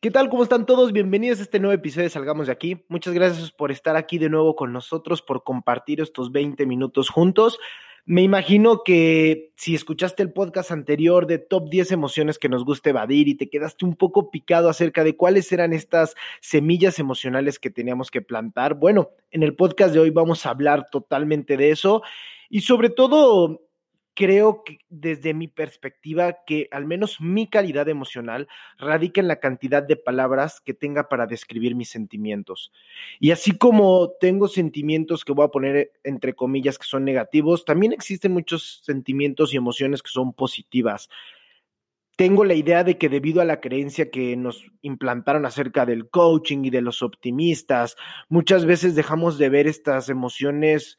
¿Qué tal? ¿Cómo están todos? Bienvenidos a este nuevo episodio de Salgamos de aquí. Muchas gracias por estar aquí de nuevo con nosotros, por compartir estos 20 minutos juntos. Me imagino que si escuchaste el podcast anterior de top 10 emociones que nos gusta evadir y te quedaste un poco picado acerca de cuáles eran estas semillas emocionales que teníamos que plantar, bueno, en el podcast de hoy vamos a hablar totalmente de eso y sobre todo creo que desde mi perspectiva que al menos mi calidad emocional radica en la cantidad de palabras que tenga para describir mis sentimientos. Y así como tengo sentimientos que voy a poner entre comillas que son negativos, también existen muchos sentimientos y emociones que son positivas. Tengo la idea de que debido a la creencia que nos implantaron acerca del coaching y de los optimistas, muchas veces dejamos de ver estas emociones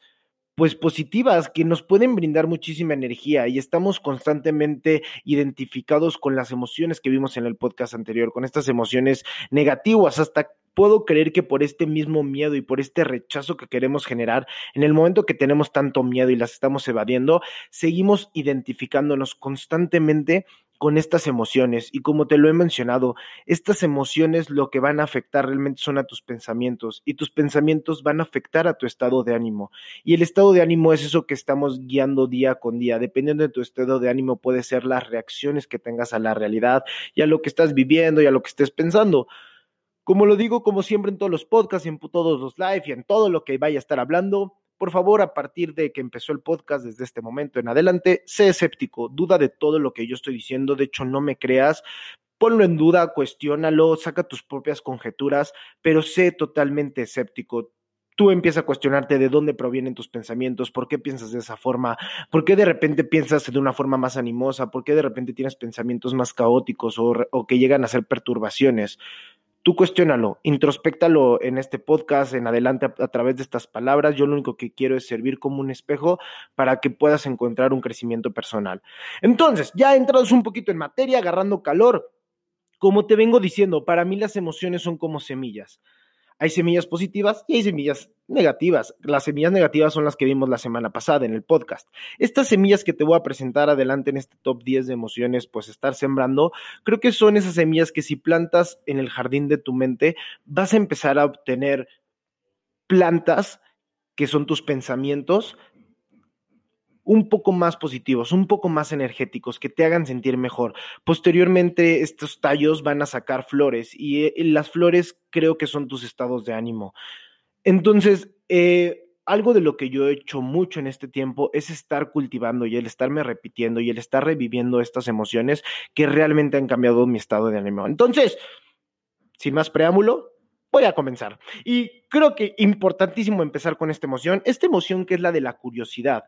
pues positivas que nos pueden brindar muchísima energía y estamos constantemente identificados con las emociones que vimos en el podcast anterior, con estas emociones negativas, hasta puedo creer que por este mismo miedo y por este rechazo que queremos generar, en el momento que tenemos tanto miedo y las estamos evadiendo, seguimos identificándonos constantemente con estas emociones. Y como te lo he mencionado, estas emociones lo que van a afectar realmente son a tus pensamientos y tus pensamientos van a afectar a tu estado de ánimo. Y el estado de ánimo es eso que estamos guiando día con día. Dependiendo de tu estado de ánimo puede ser las reacciones que tengas a la realidad y a lo que estás viviendo y a lo que estés pensando. Como lo digo, como siempre en todos los podcasts, en todos los live y en todo lo que vaya a estar hablando, por favor, a partir de que empezó el podcast, desde este momento en adelante, sé escéptico, duda de todo lo que yo estoy diciendo, de hecho no me creas, ponlo en duda, cuestiónalo, saca tus propias conjeturas, pero sé totalmente escéptico. Tú empiezas a cuestionarte de dónde provienen tus pensamientos, por qué piensas de esa forma, por qué de repente piensas de una forma más animosa, por qué de repente tienes pensamientos más caóticos o, o que llegan a ser perturbaciones tú cuestiónalo, introspectalo en este podcast, en adelante a, través de estas palabras. Yo lo único que quiero es servir como un espejo para que puedas encontrar un crecimiento personal. Entonces, ya entrados un poquito en materia, agarrando calor, como te vengo diciendo, para mí las emociones son como semillas. Hay semillas positivas y hay semillas negativas. Las semillas negativas son las que vimos la semana pasada en el podcast. Estas semillas que te voy a presentar adelante en este top 10 de emociones, pues estar sembrando, creo que son esas semillas que si plantas en el jardín de tu mente, vas a empezar a obtener plantas que son tus pensamientos, un poco más positivos, un poco más energéticos, que te hagan sentir mejor. Posteriormente, estos tallos van a sacar flores y eh, las flores creo que son tus estados de ánimo. Entonces, eh, algo de lo que yo he hecho mucho en este tiempo es estar cultivando y el estarme repitiendo y el estar reviviendo estas emociones que realmente han cambiado mi estado de ánimo. Entonces, sin más preámbulo, voy a comenzar. Y creo que importantísimo empezar con esta emoción, esta emoción que es la de la curiosidad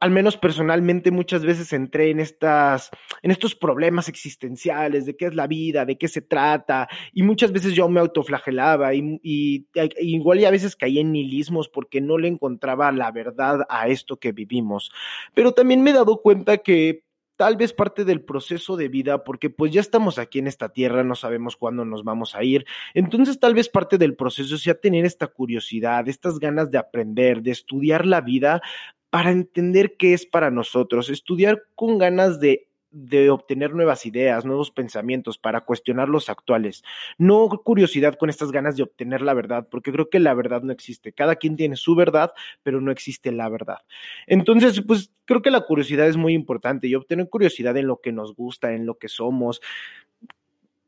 al menos personalmente muchas veces entré en estas en estos problemas existenciales de qué es la vida, de qué se trata y muchas veces yo me autoflagelaba y, y, igual a veces caía en nihilismos porque no le encontraba la verdad a esto que vivimos. Pero también me he dado cuenta que tal vez parte del proceso de vida, porque pues ya estamos aquí en esta tierra, no sabemos cuándo nos vamos a ir. Entonces tal vez parte del proceso sea tener esta curiosidad, estas ganas de aprender, de estudiar la vida para entender qué es para nosotros, estudiar con ganas de obtener nuevas ideas, nuevos pensamientos para cuestionar los actuales. No curiosidad con estas ganas de obtener la verdad, porque creo que la verdad no existe. Cada quien tiene su verdad, pero no existe la verdad. Entonces, pues creo que la curiosidad es muy importante y obtener curiosidad en lo que nos gusta, en lo que somos.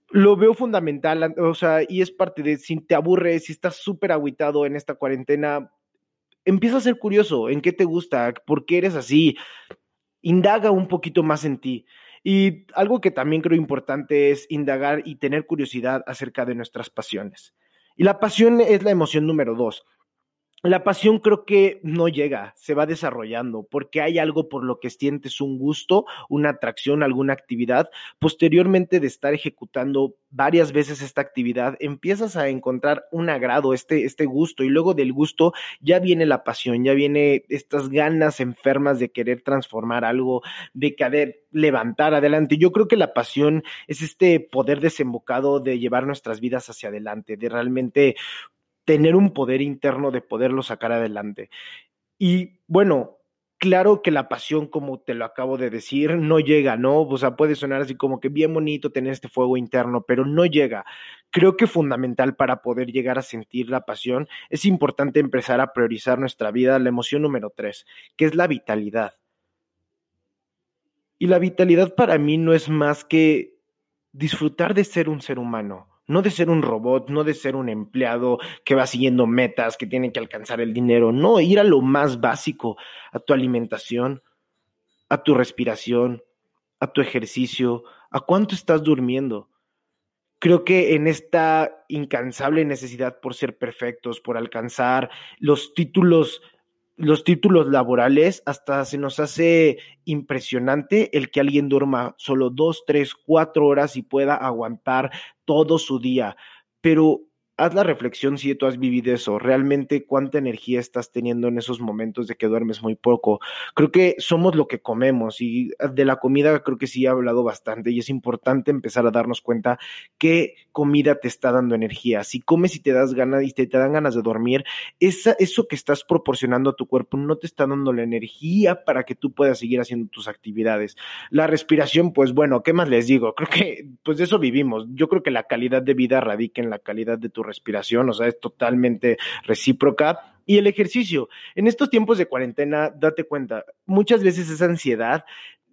Lo veo fundamental, o sea, y es parte de si te aburres, si estás súper aguitado en esta cuarentena, empieza a ser curioso en qué te gusta, por qué eres así, indaga un poquito más en ti. Y algo que también creo importante es indagar y tener curiosidad acerca de nuestras pasiones. Y la pasión es la emoción número dos la pasión creo que no llega, se va desarrollando, porque hay algo por lo que sientes un gusto, una atracción, alguna actividad. Posteriormente de estar ejecutando varias veces esta actividad, empiezas a encontrar un agrado, este, este gusto, y luego del gusto ya viene la pasión, ya viene estas ganas enfermas de querer transformar algo, de querer levantar adelante. Yo creo que la pasión es este poder desembocado de llevar nuestras vidas hacia adelante, de realmente tener un poder interno de poderlo sacar adelante. Y bueno, claro que la pasión, como te lo acabo de decir, no llega, ¿no? O sea, puede sonar así como que bien bonito tener este fuego interno, pero no llega. Creo que fundamental para poder llegar a sentir la pasión es importante empezar a priorizar nuestra vida, la emoción número tres, que es la vitalidad. Y la vitalidad para mí no es más que disfrutar de ser un ser humano, no de ser un robot, no de ser un empleado que va siguiendo metas, que tiene que alcanzar el dinero, no, ir a lo más básico, a tu alimentación, a tu respiración, a tu ejercicio, a cuánto estás durmiendo. Creo que en esta incansable necesidad por ser perfectos, por alcanzar los títulos los títulos laborales, hasta se nos hace impresionante el que alguien duerma solo dos, tres, cuatro horas y pueda aguantar todo su día. Pero haz la reflexión si tú has vivido eso, realmente cuánta energía estás teniendo en esos momentos de que duermes muy poco. Creo que somos lo que comemos y de la comida creo que sí he hablado bastante y es importante empezar a darnos cuenta qué comida te está dando energía. Si comes y te das ganas y te, te dan ganas de dormir, esa, eso que estás proporcionando a tu cuerpo no te está dando la energía para que tú puedas seguir haciendo tus actividades. La respiración, pues bueno, ¿qué más les digo? Creo que pues de eso vivimos. Yo creo que la calidad de vida radica en la calidad de tu respiración, o sea, es totalmente recíproca. Y el ejercicio. En estos tiempos de cuarentena, date cuenta, muchas veces esa ansiedad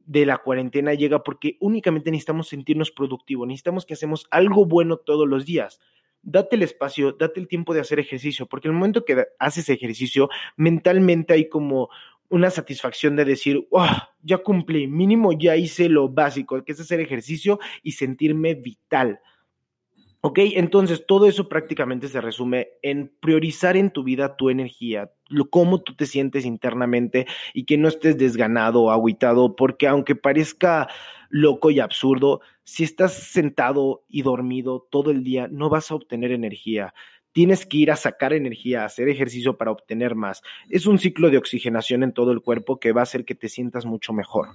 de la cuarentena llega porque únicamente necesitamos sentirnos productivos, necesitamos que hacemos algo bueno todos los días. Date el espacio, date el tiempo de hacer ejercicio, porque el momento que haces ejercicio, mentalmente hay como una satisfacción de decir, oh, ya cumplí, mínimo ya hice lo básico, que es hacer ejercicio y sentirme vital. ¿Ok? Entonces, todo eso prácticamente se resume en priorizar en tu vida tu energía, lo, cómo tú te sientes internamente y que no estés desganado o aguitado, porque aunque parezca loco y absurdo, si estás sentado y dormido todo el día, no vas a obtener energía. Tienes que ir a sacar energía, a hacer ejercicio para obtener más. Es un ciclo de oxigenación en todo el cuerpo que va a hacer que te sientas mucho mejor.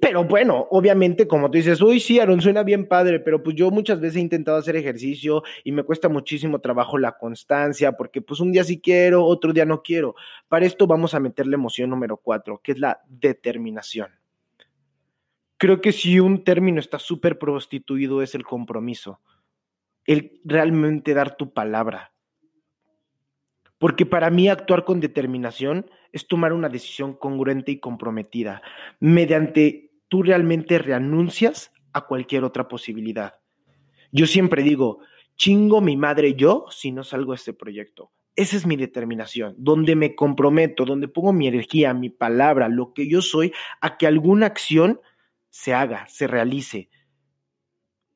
Pero bueno, obviamente, como tú dices, uy, sí, Aaron, suena bien padre, pero pues yo muchas veces he intentado hacer ejercicio y me cuesta muchísimo trabajo la constancia, porque pues un día sí quiero, otro día no quiero. Para esto vamos a meter la emoción número cuatro, que es la determinación. Creo que si un término está súper prostituido es el compromiso, el realmente dar tu palabra. Porque para mí actuar con determinación es tomar una decisión congruente y comprometida, mediante tú realmente renuncias a cualquier otra posibilidad. Yo siempre digo, chingo mi madre yo si no salgo a este proyecto. Esa es mi determinación, donde me comprometo, donde pongo mi energía, mi palabra, lo que yo soy, a que alguna acción se haga, se realice,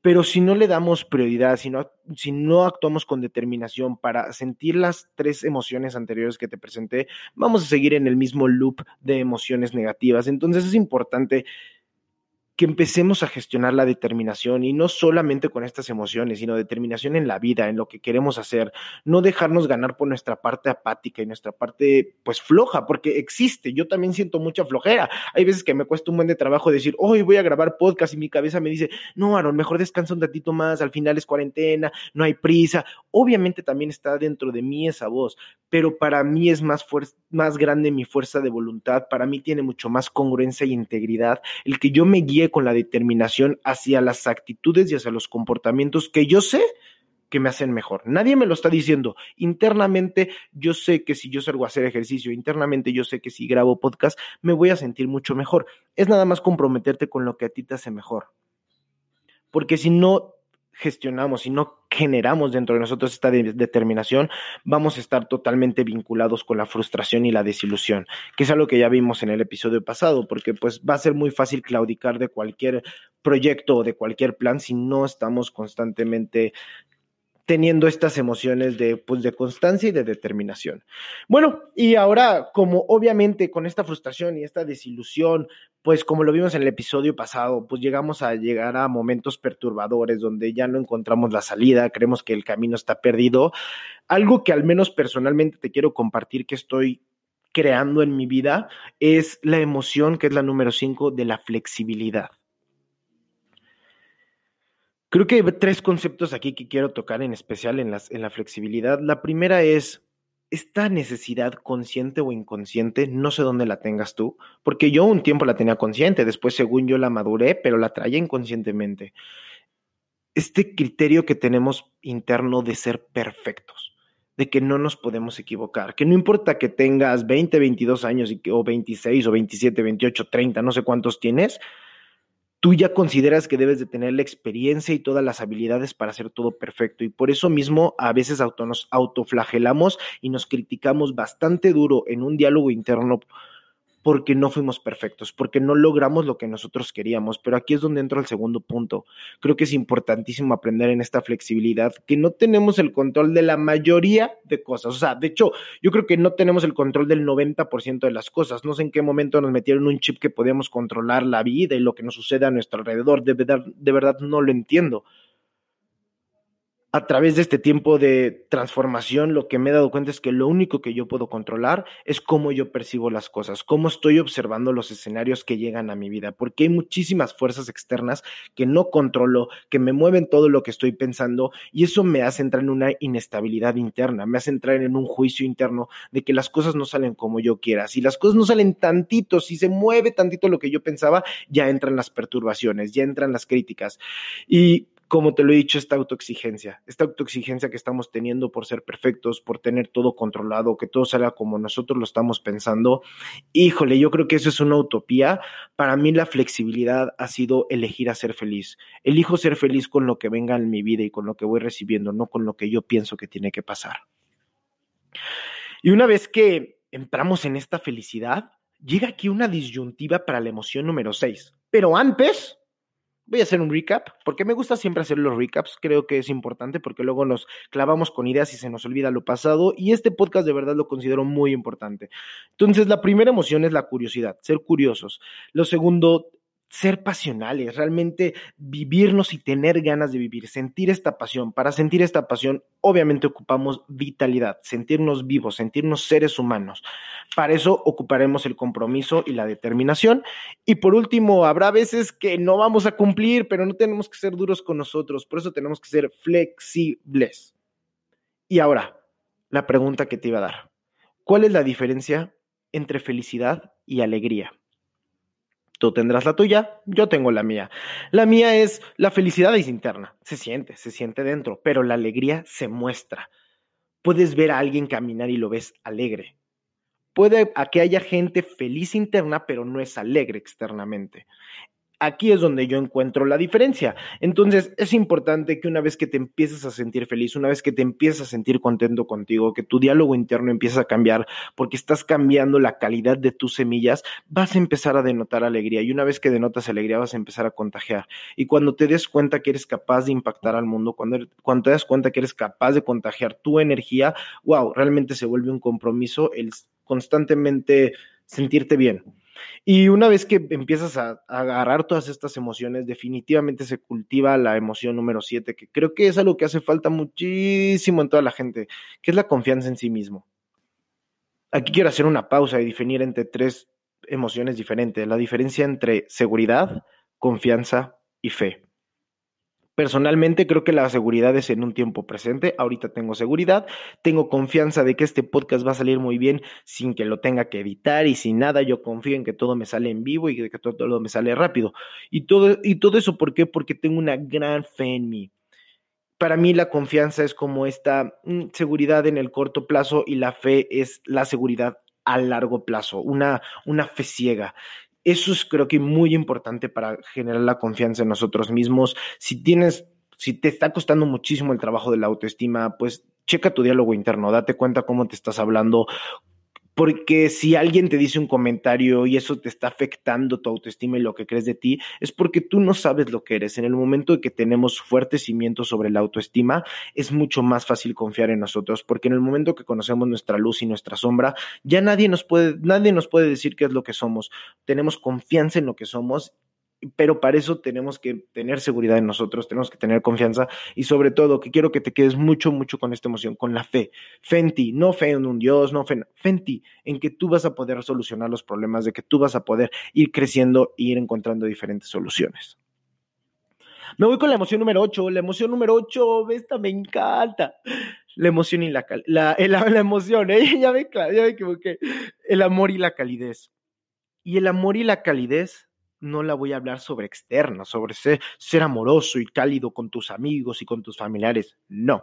pero si no le damos prioridad, si no, si no actuamos con determinación para sentir las tres emociones anteriores que te presenté, vamos a seguir en el mismo loop de emociones negativas. Entonces es importante que empecemos a gestionar la determinación y no solamente con estas emociones, sino determinación en la vida, en lo que queremos hacer, no dejarnos ganar por nuestra parte apática y nuestra parte pues floja, porque existe, yo también siento mucha flojera. Hay veces que me cuesta un buen de trabajo decir, hoy voy a grabar podcast y mi cabeza me dice, no, Aaron, mejor descansa un ratito más, al final es cuarentena, no hay prisa. Obviamente también está dentro de mí esa voz, pero para mí es más, más grande mi fuerza de voluntad, para mí tiene mucho más congruencia y integridad el que yo me guíe con la determinación hacia las actitudes y hacia los comportamientos que yo sé que me hacen mejor. Nadie me lo está diciendo. Internamente yo sé que si yo salgo a hacer ejercicio, internamente yo sé que si grabo podcast, me voy a sentir mucho mejor. Es nada más comprometerte con lo que a ti te hace mejor. Porque si no gestionamos y no generamos dentro de nosotros esta determinación, vamos a estar totalmente vinculados con la frustración y la desilusión, que es algo que ya vimos en el episodio pasado, porque pues va a ser muy fácil claudicar de cualquier proyecto o de cualquier plan si no estamos constantemente teniendo estas emociones de, pues, de constancia y de determinación. Bueno, y ahora, como obviamente con esta frustración y esta desilusión, pues como lo vimos en el episodio pasado, pues llegamos a llegar a momentos perturbadores donde ya no encontramos la salida, creemos que el camino está perdido. Algo que al menos personalmente te quiero compartir que estoy creando en mi vida es la emoción, que es la número cinco, de la flexibilidad. Creo que hay tres conceptos aquí que quiero tocar en especial en, las, en la flexibilidad. La primera es esta necesidad consciente o inconsciente, no sé dónde la tengas tú, porque yo un tiempo la tenía consciente, después según yo la maduré, pero la traía inconscientemente. Este criterio que tenemos interno de ser perfectos, de que no nos podemos equivocar, que no importa que tengas 20, 22 años o 26 o 27, 28, 30, no sé cuántos tienes, tú ya consideras que debes de tener la experiencia y todas las habilidades para hacer todo perfecto. Y por eso mismo a veces auto, nos autoflagelamos y nos criticamos bastante duro en un diálogo interno porque no fuimos perfectos, porque no logramos lo que nosotros queríamos. Pero aquí es donde entra el segundo punto. Creo que es importantísimo aprender en esta flexibilidad que no tenemos el control de la mayoría de cosas. O sea, de hecho, yo creo que no tenemos el control del 90% de las cosas. No sé en qué momento nos metieron un chip que podíamos controlar la vida y lo que nos sucede a nuestro alrededor. De verdad, de verdad no lo entiendo a través de este tiempo de transformación, lo que me he dado cuenta es que lo único que yo puedo controlar es cómo yo percibo las cosas, cómo estoy observando los escenarios que llegan a mi vida, porque hay muchísimas fuerzas externas que no controlo, que me mueven todo lo que estoy pensando y eso me hace entrar en una inestabilidad interna, me hace entrar en un juicio interno de que las cosas no salen como yo quiera. Si las cosas no salen tantito, si se mueve tantito lo que yo pensaba, ya entran las perturbaciones, ya entran las críticas. Y como te lo he dicho, esta autoexigencia, esta autoexigencia que estamos teniendo por ser perfectos, por tener todo controlado, que todo salga como nosotros lo estamos pensando. Híjole, yo creo que eso es una utopía. Para mí la flexibilidad ha sido elegir a ser feliz. Elijo ser feliz con lo que venga en mi vida y con lo que voy recibiendo, no con lo que yo pienso que tiene que pasar. Y una vez que entramos en esta felicidad, llega aquí una disyuntiva para la emoción número 6. Pero antes, Voy a hacer un recap, porque me gusta siempre hacer los recaps, creo que es importante porque luego nos clavamos con ideas y se nos olvida lo pasado y este podcast de verdad lo considero muy importante. Entonces, la primera emoción es la curiosidad, ser curiosos. Lo segundo, ser pasionales, realmente vivirnos y tener ganas de vivir, sentir esta pasión. Para sentir esta pasión, obviamente ocupamos vitalidad, sentirnos vivos, sentirnos seres humanos. Para eso ocuparemos el compromiso y la determinación. Y por último, habrá veces que no vamos a cumplir, pero no tenemos que ser duros con nosotros, por eso tenemos que ser flexibles. Y ahora, la pregunta que te iba a dar. ¿Cuál es la diferencia entre felicidad y alegría? Tú tendrás la tuya, yo tengo la mía. La mía es la felicidad es interna, se siente, se siente dentro, pero la alegría se muestra. Puedes ver a alguien caminar y lo ves alegre. Puede que haya gente feliz interna, pero no es alegre externamente. Aquí es donde yo encuentro la diferencia. Entonces, es importante que una vez que te empieces a sentir feliz, una vez que te empieces a sentir contento contigo, que tu diálogo interno empieza a cambiar porque estás cambiando la calidad de tus semillas, vas a empezar a denotar alegría. Y una vez que denotas alegría, vas a empezar a contagiar. Y cuando te des cuenta que eres capaz de impactar al mundo, cuando, cuando te das cuenta que eres capaz de contagiar tu energía, wow, realmente se vuelve un compromiso el constantemente sentirte bien. Y una vez que empiezas a, agarrar todas estas emociones, definitivamente se cultiva la emoción número siete, que creo que es algo que hace falta muchísimo en toda la gente, que es la confianza en sí mismo. Aquí quiero hacer una pausa y definir entre tres emociones diferentes, la diferencia entre seguridad, confianza y fe. Personalmente creo que la seguridad es en un tiempo presente. Ahorita tengo seguridad, tengo confianza de que este podcast va a salir muy bien sin que lo tenga que editar y sin nada. Yo confío en que todo me sale en vivo y que todo, todo me sale rápido. Y todo, y todo eso, ¿por qué? Porque tengo una gran fe en mí. Para mí la confianza es como esta mm, seguridad en el corto plazo y la fe es la seguridad a largo plazo, una, una fe ciega. Eso es creo que muy importante para generar la confianza en nosotros mismos. Si tienes, si te está costando muchísimo el trabajo de la autoestima, pues checa tu diálogo interno, date cuenta cómo te estás hablando, porque si alguien te dice un comentario y eso te está afectando tu autoestima y lo que crees de ti, es porque tú no sabes lo que eres. En el momento de que tenemos fuertes cimientos sobre la autoestima, es mucho más fácil confiar en nosotros, porque en el momento que conocemos nuestra luz y nuestra sombra, ya nadie nos puede, nadie nos puede decir qué es lo que somos. Tenemos confianza en lo que somos pero para eso tenemos que tener seguridad en nosotros, tenemos que tener confianza y sobre todo que quiero que te quedes mucho, mucho con esta emoción, con la fe. Fe en ti, no fe en un Dios, no fe en, fe en ti, en que tú vas a poder solucionar los problemas, de que tú vas a poder ir creciendo e ir encontrando diferentes soluciones. Me voy con la emoción número 8. La emoción número 8, esta me encanta. La emoción y la, la, la, emoción, ¿eh? ya, me, ya me equivoqué. El amor y la calidez. Y el amor y la calidez no la voy a hablar sobre externo, sobre ser, ser amoroso y cálido con tus amigos y con tus familiares. No.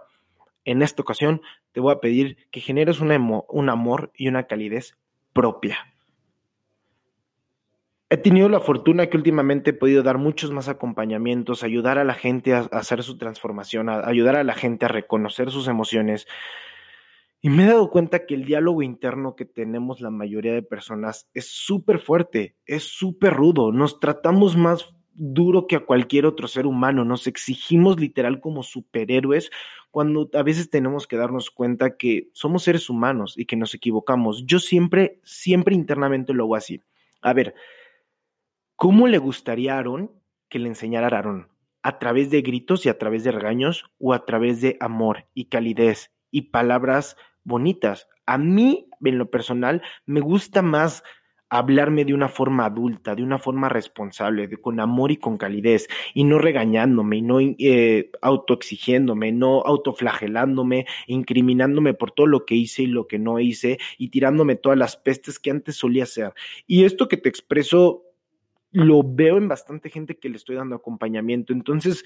En esta ocasión te voy a pedir que generes un amor y una calidez propia He tenido la fortuna que últimamente he podido dar muchos más acompañamientos, ayudar a la gente a, hacer su transformación, ayudar a la gente a reconocer sus emociones. Y me he dado cuenta que el diálogo interno que tenemos la mayoría de personas es súper fuerte, es súper rudo. Nos tratamos más duro que a cualquier otro ser humano. Nos exigimos literal como superhéroes cuando a veces tenemos que darnos cuenta que somos seres humanos y que nos equivocamos. Yo siempre, siempre internamente lo hago así. A ver, ¿Cómo le gustaría a Aarón que le enseñara a Aarón? ¿A través de gritos y a través de regaños o a través de amor y calidez y palabras bonitas? A mí, en lo personal, me gusta más hablarme de una forma adulta, de una forma responsable, de, con amor y con calidez, y no regañándome, y no eh, autoexigiéndome, no autoflagelándome, incriminándome por todo lo que hice y lo que no hice, y tirándome todas las pestes que antes solía hacer. Y esto que te expreso lo veo en bastante gente que le estoy dando acompañamiento. Entonces,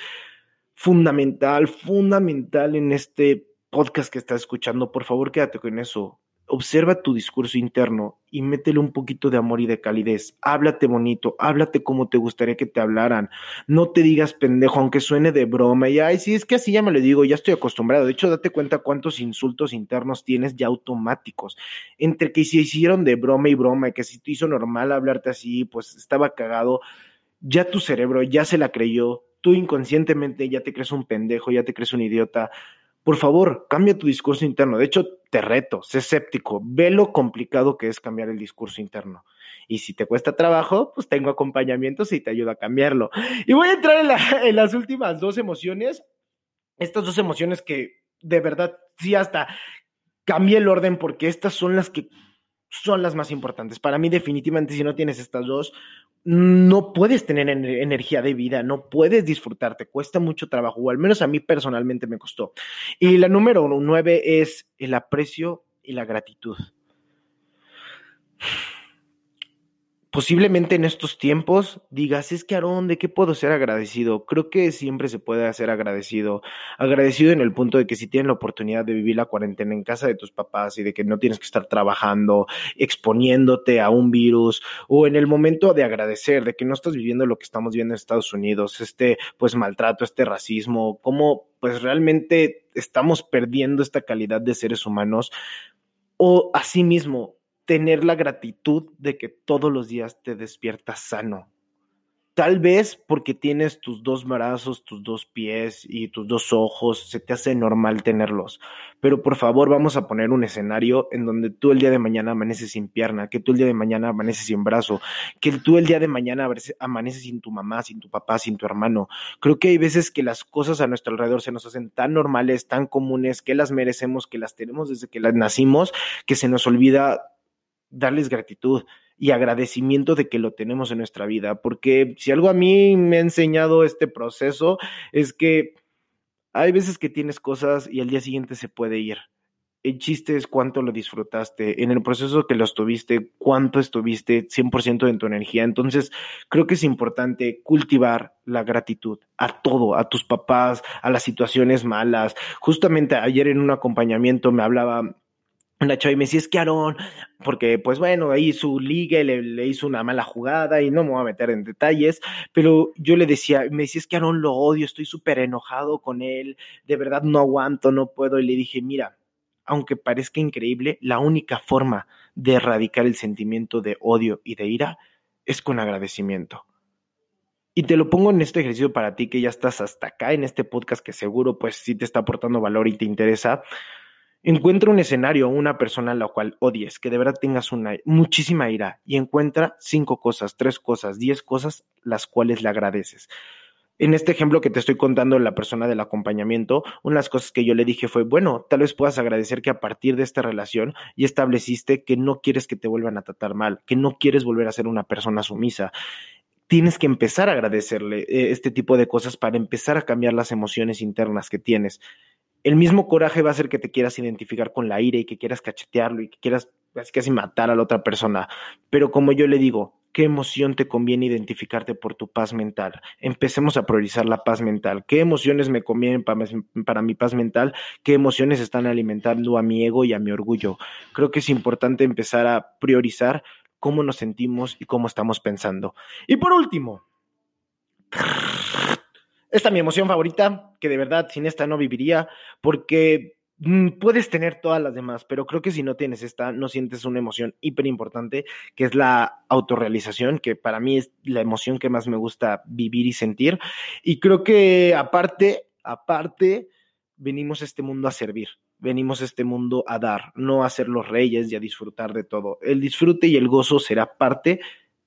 fundamental, fundamental en este podcast que estás escuchando, por favor quédate con eso observa tu discurso interno y métele un poquito de amor y de calidez. Háblate bonito, háblate como te gustaría que te hablaran. No te digas pendejo, aunque suene de broma. Y ay, sí, es que así ya me lo digo, ya estoy acostumbrado. De hecho, date cuenta cuántos insultos internos tienes ya automáticos. Entre que se hicieron de broma y broma, y que si te hizo normal hablarte así, pues estaba cagado. Ya tu cerebro ya se la creyó. Tú inconscientemente ya te crees un pendejo, ya te crees un idiota por favor, cambia tu discurso interno. De hecho, te reto, sé escéptico, ve lo complicado que es cambiar el discurso interno. Y si te cuesta trabajo, pues tengo acompañamientos y te ayuda a cambiarlo. Y voy a entrar en, las últimas dos emociones. Estas dos emociones que de verdad sí hasta cambié el orden porque estas son las que son las más importantes. Para mí definitivamente si no tienes estas dos, no puedes tener energía de vida, no puedes disfrutar, te cuesta mucho trabajo, o al menos a mí personalmente me costó. Y la número nueve es el aprecio y la gratitud posiblemente en estos tiempos digas, es que Aarón, ¿de qué puedo ser agradecido? Creo que siempre se puede hacer agradecido. Agradecido en el punto de que si tienes la oportunidad de vivir la cuarentena en casa de tus papás y de que no tienes que estar trabajando, exponiéndote a un virus, o en el momento de agradecer, de que no estás viviendo lo que estamos viendo en Estados Unidos, este pues maltrato, este racismo, cómo pues realmente estamos perdiendo esta calidad de seres humanos, o asimismo, tener la gratitud de que todos los días te despiertas sano. Tal vez porque tienes tus dos brazos, tus dos pies y tus dos ojos, se te hace normal tenerlos. Pero por favor, vamos a poner un escenario en donde tú el día de mañana amaneces sin pierna, que tú el día de mañana amaneces sin brazo, que tú el día de mañana amaneces sin tu mamá, sin tu papá, sin tu hermano. Creo que hay veces que las cosas a nuestro alrededor se nos hacen tan normales, tan comunes, que las merecemos, que las tenemos desde que las nacimos, que se nos olvida darles gratitud y agradecimiento de que lo tenemos en nuestra vida, porque si algo a mí me ha enseñado este proceso es que hay veces que tienes cosas y al día siguiente se puede ir. El chiste es cuánto lo disfrutaste, en el proceso que lo estuviste, cuánto estuviste 100% en tu energía. Entonces, creo que es importante cultivar la gratitud a todo, a tus papás, a las situaciones malas. Justamente ayer en un acompañamiento me hablaba una chava y me decía, es que Aarón, porque pues bueno, ahí su liga le, le, hizo una mala jugada y no me voy a meter en detalles, pero yo le decía, me decía, es que Aarón lo odio, estoy súper enojado con él, de verdad no aguanto, no puedo, y le dije, mira, aunque parezca increíble, la única forma de erradicar el sentimiento de odio y de ira es con agradecimiento. Y te lo pongo en este ejercicio para ti que ya estás hasta acá en este podcast que seguro pues sí te está aportando valor y te interesa. Encuentra un escenario o una persona a la cual odies, que de verdad tengas una muchísima ira y encuentra cinco cosas, tres cosas, diez cosas las cuales le agradeces. En este ejemplo que te estoy contando, la persona del acompañamiento, una de las cosas que yo le dije fue, bueno, tal vez puedas agradecer que a partir de esta relación ya estableciste que no quieres que te vuelvan a tratar mal, que no quieres volver a ser una persona sumisa tienes que empezar a agradecerle eh, este tipo de cosas para empezar a cambiar las emociones internas que tienes. El mismo coraje va a hacer que te quieras identificar con la ira y que quieras cachetearlo y que quieras casi, matar a la otra persona. Pero como yo le digo, ¿qué emoción te conviene identificarte por tu paz mental? Empecemos a priorizar la paz mental. ¿Qué emociones me convienen para mi paz mental? ¿Qué emociones están alimentando a mi ego y a mi orgullo? Creo que es importante empezar a priorizar cómo nos sentimos y cómo estamos pensando. Y por último, esta es mi emoción favorita, que de verdad sin esta no viviría, porque mm, puedes tener todas las demás, pero creo que si no tienes esta, no sientes una emoción hiper importante, que es la autorrealización, que para mí es la emoción que más me gusta vivir y sentir. Y creo que aparte, aparte, venimos a este mundo a servir venimos a este mundo a dar, no a ser los reyes y a disfrutar de todo. El disfrute y el gozo será parte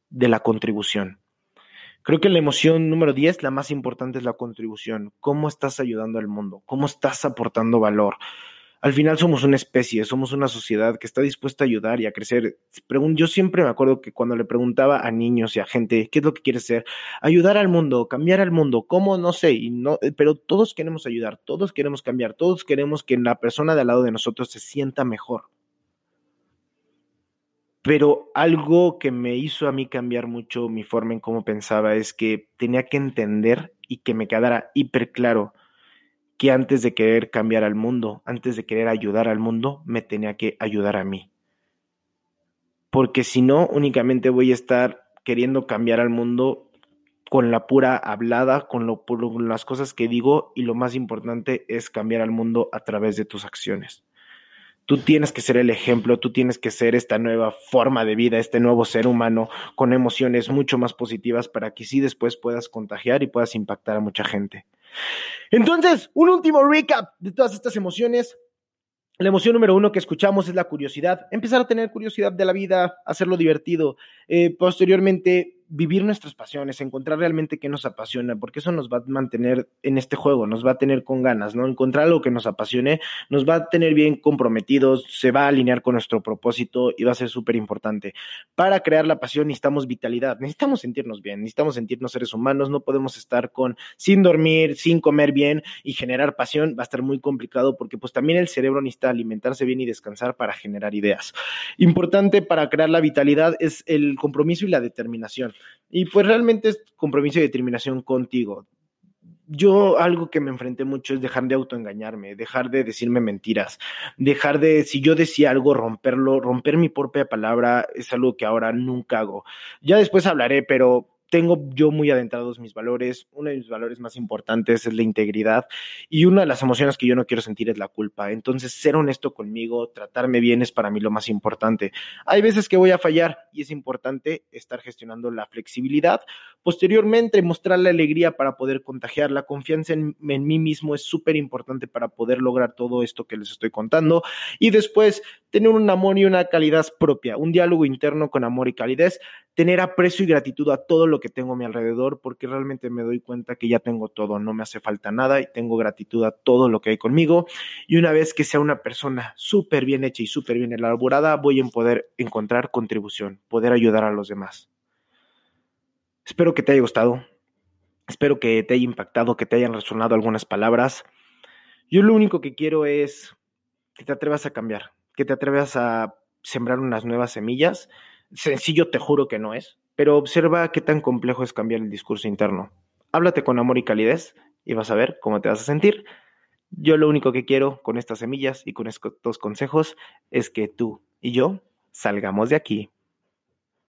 de la contribución. Creo que la emoción número 10, la más importante es la contribución. ¿Cómo estás ayudando al mundo? ¿Cómo estás aportando valor? al final somos una especie, somos una sociedad que está dispuesta a ayudar y a crecer. Yo siempre me acuerdo que cuando le preguntaba a niños y a gente qué es lo que quieres ser, ayudar al mundo, cambiar al mundo, cómo, no sé, y no, eh, pero todos queremos ayudar, todos queremos cambiar, todos queremos que la persona de al lado de nosotros se sienta mejor. Pero algo que me hizo a mí cambiar mucho mi forma en cómo pensaba es que tenía que entender y que me quedara hiper claro que antes de querer cambiar al mundo, antes de querer ayudar al mundo, me tenía que ayudar a mí. Porque si no, únicamente voy a estar queriendo cambiar al mundo con la pura hablada, con, lo, las cosas que digo y lo más importante es cambiar al mundo a través de tus acciones. Tú tienes que ser el ejemplo, tú tienes que ser esta nueva forma de vida, este nuevo ser humano con emociones mucho más positivas para que sí después puedas contagiar y puedas impactar a mucha gente. Entonces, un último recap de todas estas emociones. La emoción número uno que escuchamos es la curiosidad. Empezar a tener curiosidad de la vida, hacerlo divertido. Eh, posteriormente, vivir nuestras pasiones, encontrar realmente qué nos apasiona, porque eso nos va a mantener en este juego, nos va a tener con ganas, ¿no? Encontrar algo que nos apasione, nos va a tener bien comprometidos, se va a alinear con nuestro propósito y va a ser súper importante. Para crear la pasión necesitamos vitalidad, necesitamos sentirnos bien, necesitamos sentirnos seres humanos, no podemos estar con sin dormir, sin comer bien y generar pasión, va a estar muy complicado porque pues también el cerebro necesita alimentarse bien y descansar para generar ideas. Importante para crear la vitalidad es el compromiso y la determinación. Y pues realmente es compromiso y determinación contigo. Yo algo que me enfrenté mucho es dejar de autoengañarme, dejar de decirme mentiras, dejar de, si yo decía algo, romperlo, romper mi propia palabra es algo que ahora nunca hago. Ya después hablaré, pero tengo yo muy adentrados mis valores. Uno de mis valores más importantes es la integridad y una de las emociones que yo no quiero sentir es la culpa. Entonces, ser honesto conmigo, tratarme bien es para mí lo más importante. Hay veces que voy a fallar y es importante estar gestionando la flexibilidad. Posteriormente, mostrar la alegría para poder contagiar. La confianza en, mí mismo es súper importante para poder lograr todo esto que les estoy contando. Y después, tener un amor y una calidad propia, un diálogo interno con amor y calidez, tener aprecio y gratitud a todo lo que tengo a mi alrededor, porque realmente me doy cuenta que ya tengo todo, no me hace falta nada y tengo gratitud a todo lo que hay conmigo. Y una vez que sea una persona súper bien hecha y súper bien elaborada, voy a poder encontrar contribución, poder ayudar a los demás. Espero que te haya gustado, espero que te haya impactado, que te hayan resonado algunas palabras. Yo lo único que quiero es que te atrevas a cambiar, que te atrevas a sembrar unas nuevas semillas. Sencillo te juro que no es, pero observa qué tan complejo es cambiar el discurso interno. Háblate con amor y calidez y vas a ver cómo te vas a sentir. Yo lo único que quiero con estas semillas y con estos consejos es que tú y yo salgamos de aquí